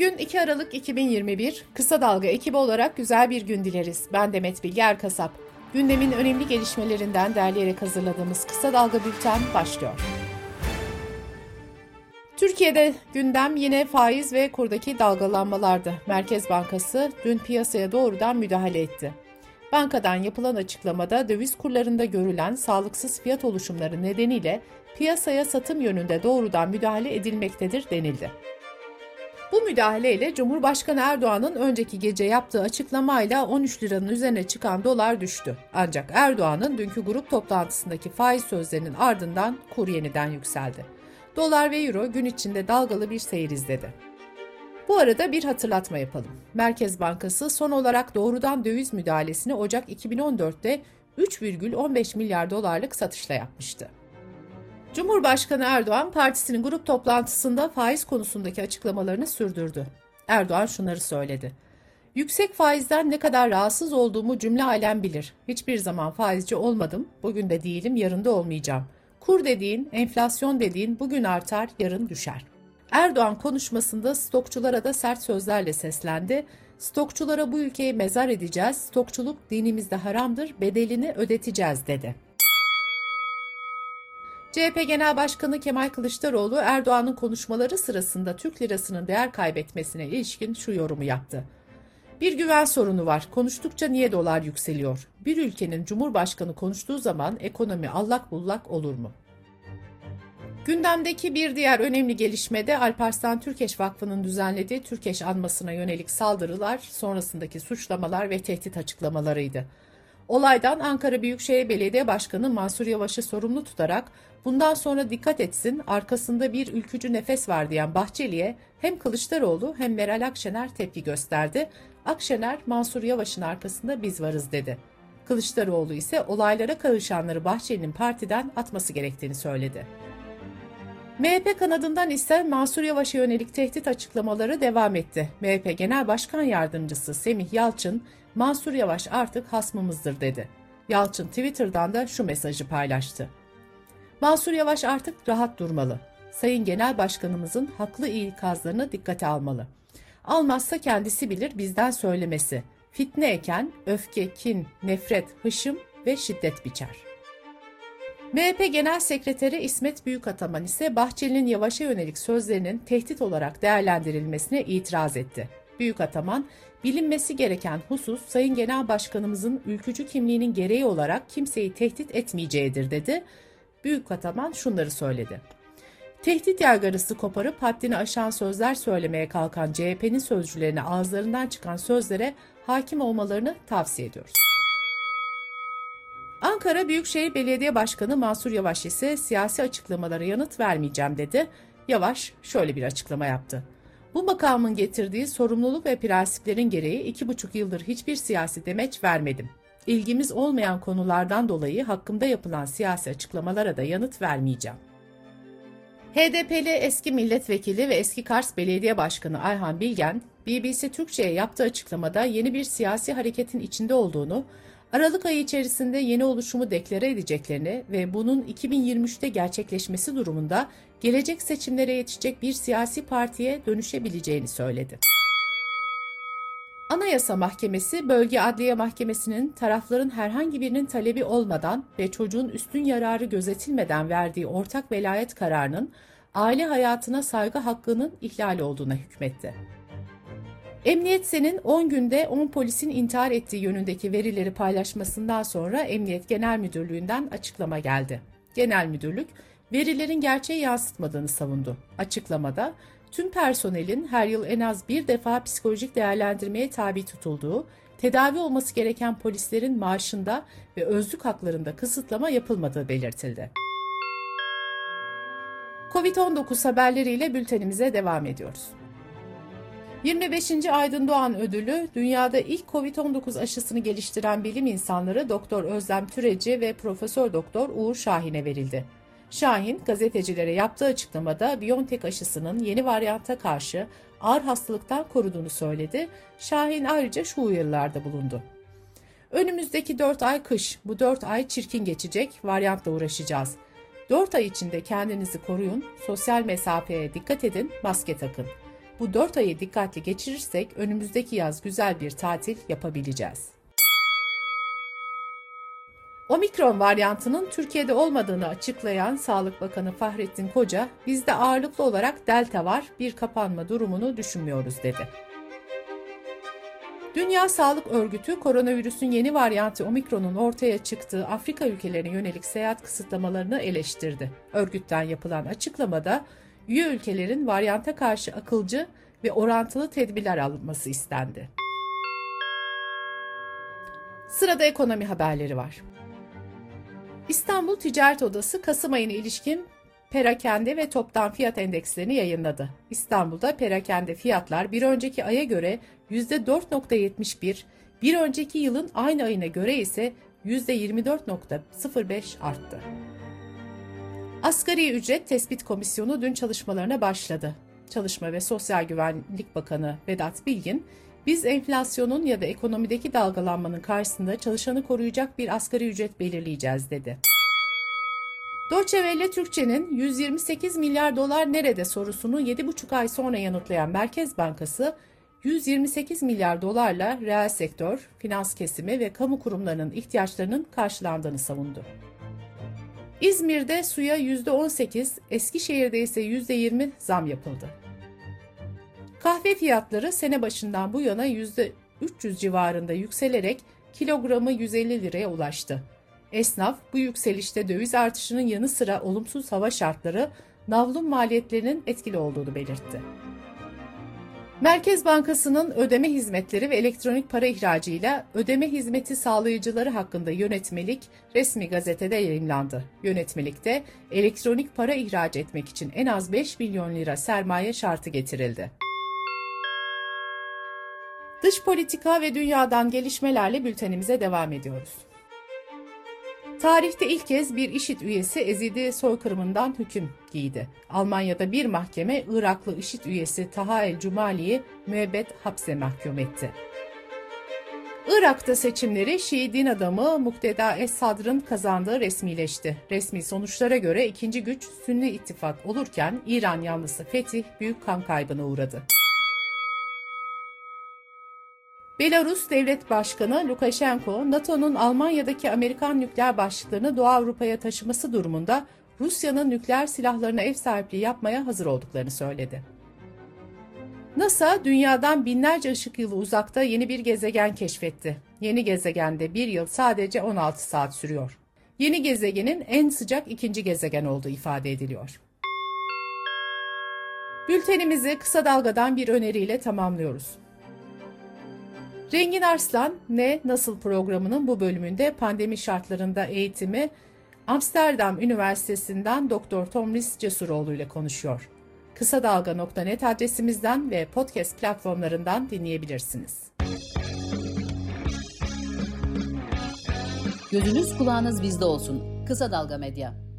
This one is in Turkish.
Bugün 2 Aralık 2021, Kısa Dalga ekibi olarak güzel bir gün dileriz. Ben Demet Bilge Erkasap. Gündemin önemli gelişmelerinden derleyerek hazırladığımız Kısa Dalga Bülten başlıyor. Türkiye'de gündem yine faiz ve kurdaki dalgalanmalardı. Merkez Bankası dün piyasaya doğrudan müdahale etti. Bankadan yapılan açıklamada döviz kurlarında görülen sağlıksız fiyat oluşumları nedeniyle piyasaya satım yönünde doğrudan müdahale edilmektedir denildi. Bu müdahaleyle Cumhurbaşkanı Erdoğan'ın önceki gece yaptığı açıklamayla 13 liranın üzerine çıkan dolar düştü. Ancak Erdoğan'ın dünkü grup toplantısındaki faiz sözlerinin ardından kur yeniden yükseldi. Dolar ve euro gün içinde dalgalı bir seyir izledi. Bu arada bir hatırlatma yapalım. Merkez Bankası son olarak doğrudan döviz müdahalesini Ocak 2014'te 3,15 milyar dolarlık satışla yapmıştı. Cumhurbaşkanı Erdoğan partisinin grup toplantısında faiz konusundaki açıklamalarını sürdürdü. Erdoğan şunları söyledi. Yüksek faizden ne kadar rahatsız olduğumu cümle alem bilir. Hiçbir zaman faizci olmadım, bugün de değilim, yarın da olmayacağım. Kur dediğin, enflasyon dediğin bugün artar, yarın düşer. Erdoğan konuşmasında stokçulara da sert sözlerle seslendi. Stokçulara bu ülkeyi mezar edeceğiz, stokçuluk dinimizde haramdır, bedelini ödeteceğiz dedi. CHP Genel Başkanı Kemal Kılıçdaroğlu Erdoğan'ın konuşmaları sırasında Türk lirasının değer kaybetmesine ilişkin şu yorumu yaptı. Bir güven sorunu var. Konuştukça niye dolar yükseliyor? Bir ülkenin cumhurbaşkanı konuştuğu zaman ekonomi allak bullak olur mu? Gündemdeki bir diğer önemli gelişme de Alparslan Türkeş Vakfı'nın düzenlediği Türkeş anmasına yönelik saldırılar, sonrasındaki suçlamalar ve tehdit açıklamalarıydı. Olaydan Ankara Büyükşehir Belediye Başkanı Mansur Yavaş'ı sorumlu tutarak bundan sonra dikkat etsin arkasında bir ülkücü nefes var diyen Bahçeli'ye hem Kılıçdaroğlu hem Meral Akşener tepki gösterdi. Akşener Mansur Yavaş'ın arkasında biz varız dedi. Kılıçdaroğlu ise olaylara karışanları Bahçeli'nin partiden atması gerektiğini söyledi. MHP kanadından ise Mansur Yavaş'a yönelik tehdit açıklamaları devam etti. MHP Genel Başkan Yardımcısı Semih Yalçın, Mansur Yavaş artık hasmımızdır dedi. Yalçın Twitter'dan da şu mesajı paylaştı. Mansur Yavaş artık rahat durmalı. Sayın Genel Başkanımızın haklı ikazlarını dikkate almalı. Almazsa kendisi bilir bizden söylemesi. Fitne eken öfke, kin, nefret, hışım ve şiddet biçer. MHP Genel Sekreteri İsmet Büyükataman ise Bahçeli'nin Yavaş'a yönelik sözlerinin tehdit olarak değerlendirilmesine itiraz etti. Büyükataman, bilinmesi gereken husus Sayın Genel Başkanımızın ülkücü kimliğinin gereği olarak kimseyi tehdit etmeyeceğidir dedi. Büyükataman şunları söyledi. Tehdit yargarısı koparıp haddini aşan sözler söylemeye kalkan CHP'nin sözcülerine ağızlarından çıkan sözlere hakim olmalarını tavsiye ediyoruz. Ankara Büyükşehir Belediye Başkanı Mansur Yavaş ise siyasi açıklamalara yanıt vermeyeceğim dedi. Yavaş şöyle bir açıklama yaptı. Bu makamın getirdiği sorumluluk ve prensiplerin gereği iki buçuk yıldır hiçbir siyasi demeç vermedim. İlgimiz olmayan konulardan dolayı hakkımda yapılan siyasi açıklamalara da yanıt vermeyeceğim. HDP'li eski milletvekili ve eski Kars Belediye Başkanı Ayhan Bilgen, BBC Türkçe'ye yaptığı açıklamada yeni bir siyasi hareketin içinde olduğunu, Aralık ayı içerisinde yeni oluşumu deklare edeceklerini ve bunun 2023'te gerçekleşmesi durumunda gelecek seçimlere yetişecek bir siyasi partiye dönüşebileceğini söyledi. Anayasa Mahkemesi, Bölge Adliye Mahkemesi'nin tarafların herhangi birinin talebi olmadan ve çocuğun üstün yararı gözetilmeden verdiği ortak velayet kararının aile hayatına saygı hakkının ihlali olduğuna hükmetti. Emniyet Sen'in 10 günde 10 polisin intihar ettiği yönündeki verileri paylaşmasından sonra Emniyet Genel Müdürlüğü'nden açıklama geldi. Genel Müdürlük, verilerin gerçeği yansıtmadığını savundu. Açıklamada, tüm personelin her yıl en az bir defa psikolojik değerlendirmeye tabi tutulduğu, tedavi olması gereken polislerin maaşında ve özlük haklarında kısıtlama yapılmadığı belirtildi. Covid-19 haberleriyle bültenimize devam ediyoruz. 25. Aydın Doğan Ödülü, dünyada ilk COVID-19 aşısını geliştiren bilim insanları Doktor Özlem Türeci ve Profesör Doktor Uğur Şahin'e verildi. Şahin, gazetecilere yaptığı açıklamada BioNTech aşısının yeni varyanta karşı ağır hastalıktan koruduğunu söyledi. Şahin ayrıca şu uyarılarda bulundu. Önümüzdeki 4 ay kış, bu 4 ay çirkin geçecek, varyantla uğraşacağız. 4 ay içinde kendinizi koruyun, sosyal mesafeye dikkat edin, maske takın. Bu 4 ayı dikkatli geçirirsek önümüzdeki yaz güzel bir tatil yapabileceğiz. Omikron varyantının Türkiye'de olmadığını açıklayan Sağlık Bakanı Fahrettin Koca, bizde ağırlıklı olarak delta var, bir kapanma durumunu düşünmüyoruz dedi. Dünya Sağlık Örgütü koronavirüsün yeni varyantı Omikron'un ortaya çıktığı Afrika ülkelerine yönelik seyahat kısıtlamalarını eleştirdi. Örgütten yapılan açıklamada üye ülkelerin varyanta karşı akılcı ve orantılı tedbirler alınması istendi. Sırada ekonomi haberleri var. İstanbul Ticaret Odası Kasım ayına ilişkin perakende ve toptan fiyat endekslerini yayınladı. İstanbul'da perakende fiyatlar bir önceki aya göre %4.71, bir önceki yılın aynı ayına göre ise %24.05 arttı. Asgari ücret tespit komisyonu dün çalışmalarına başladı. Çalışma ve Sosyal Güvenlik Bakanı Vedat Bilgin, biz enflasyonun ya da ekonomideki dalgalanmanın karşısında çalışanı koruyacak bir asgari ücret belirleyeceğiz dedi. Deutsche Welle Türkçe'nin 128 milyar dolar nerede sorusunu 7,5 ay sonra yanıtlayan Merkez Bankası, 128 milyar dolarla reel sektör, finans kesimi ve kamu kurumlarının ihtiyaçlarının karşılandığını savundu. İzmir'de suya %18, Eskişehir'de ise %20 zam yapıldı. Kahve fiyatları sene başından bu yana %300 civarında yükselerek kilogramı 150 liraya ulaştı. Esnaf bu yükselişte döviz artışının yanı sıra olumsuz hava şartları navlun maliyetlerinin etkili olduğunu belirtti. Merkez Bankası'nın ödeme hizmetleri ve elektronik para ihracıyla ödeme hizmeti sağlayıcıları hakkında yönetmelik resmi gazetede yayımlandı. Yönetmelikte elektronik para ihraç etmek için en az 5 milyon lira sermaye şartı getirildi. Dış politika ve dünyadan gelişmelerle bültenimize devam ediyoruz. Tarihte ilk kez bir IŞİD üyesi Ezidi soykırımından hüküm giydi. Almanya'da bir mahkeme Iraklı IŞİD üyesi Taha El Cumali'yi müebbet hapse mahkum etti. Irak'ta seçimleri Şii din adamı Mukteda Es-Sadr'ın kazandığı resmileşti. Resmi sonuçlara göre ikinci güç Sünni ittifak olurken İran yanlısı Fetih büyük kan kaybına uğradı. Belarus Devlet Başkanı Lukashenko, NATO'nun Almanya'daki Amerikan nükleer başlıklarını Doğu Avrupa'ya taşıması durumunda Rusya'nın nükleer silahlarına ev sahipliği yapmaya hazır olduklarını söyledi. NASA, dünyadan binlerce ışık yılı uzakta yeni bir gezegen keşfetti. Yeni gezegende bir yıl sadece 16 saat sürüyor. Yeni gezegenin en sıcak ikinci gezegen olduğu ifade ediliyor. Bültenimizi kısa dalgadan bir öneriyle tamamlıyoruz. Rengin Arslan Ne Nasıl programının bu bölümünde pandemi şartlarında eğitimi Amsterdam Üniversitesi'nden Dr. Tomris Cesuroğlu ile konuşuyor. Kısa Dalga.net adresimizden ve podcast platformlarından dinleyebilirsiniz. Gözünüz kulağınız bizde olsun. Kısa Dalga Medya.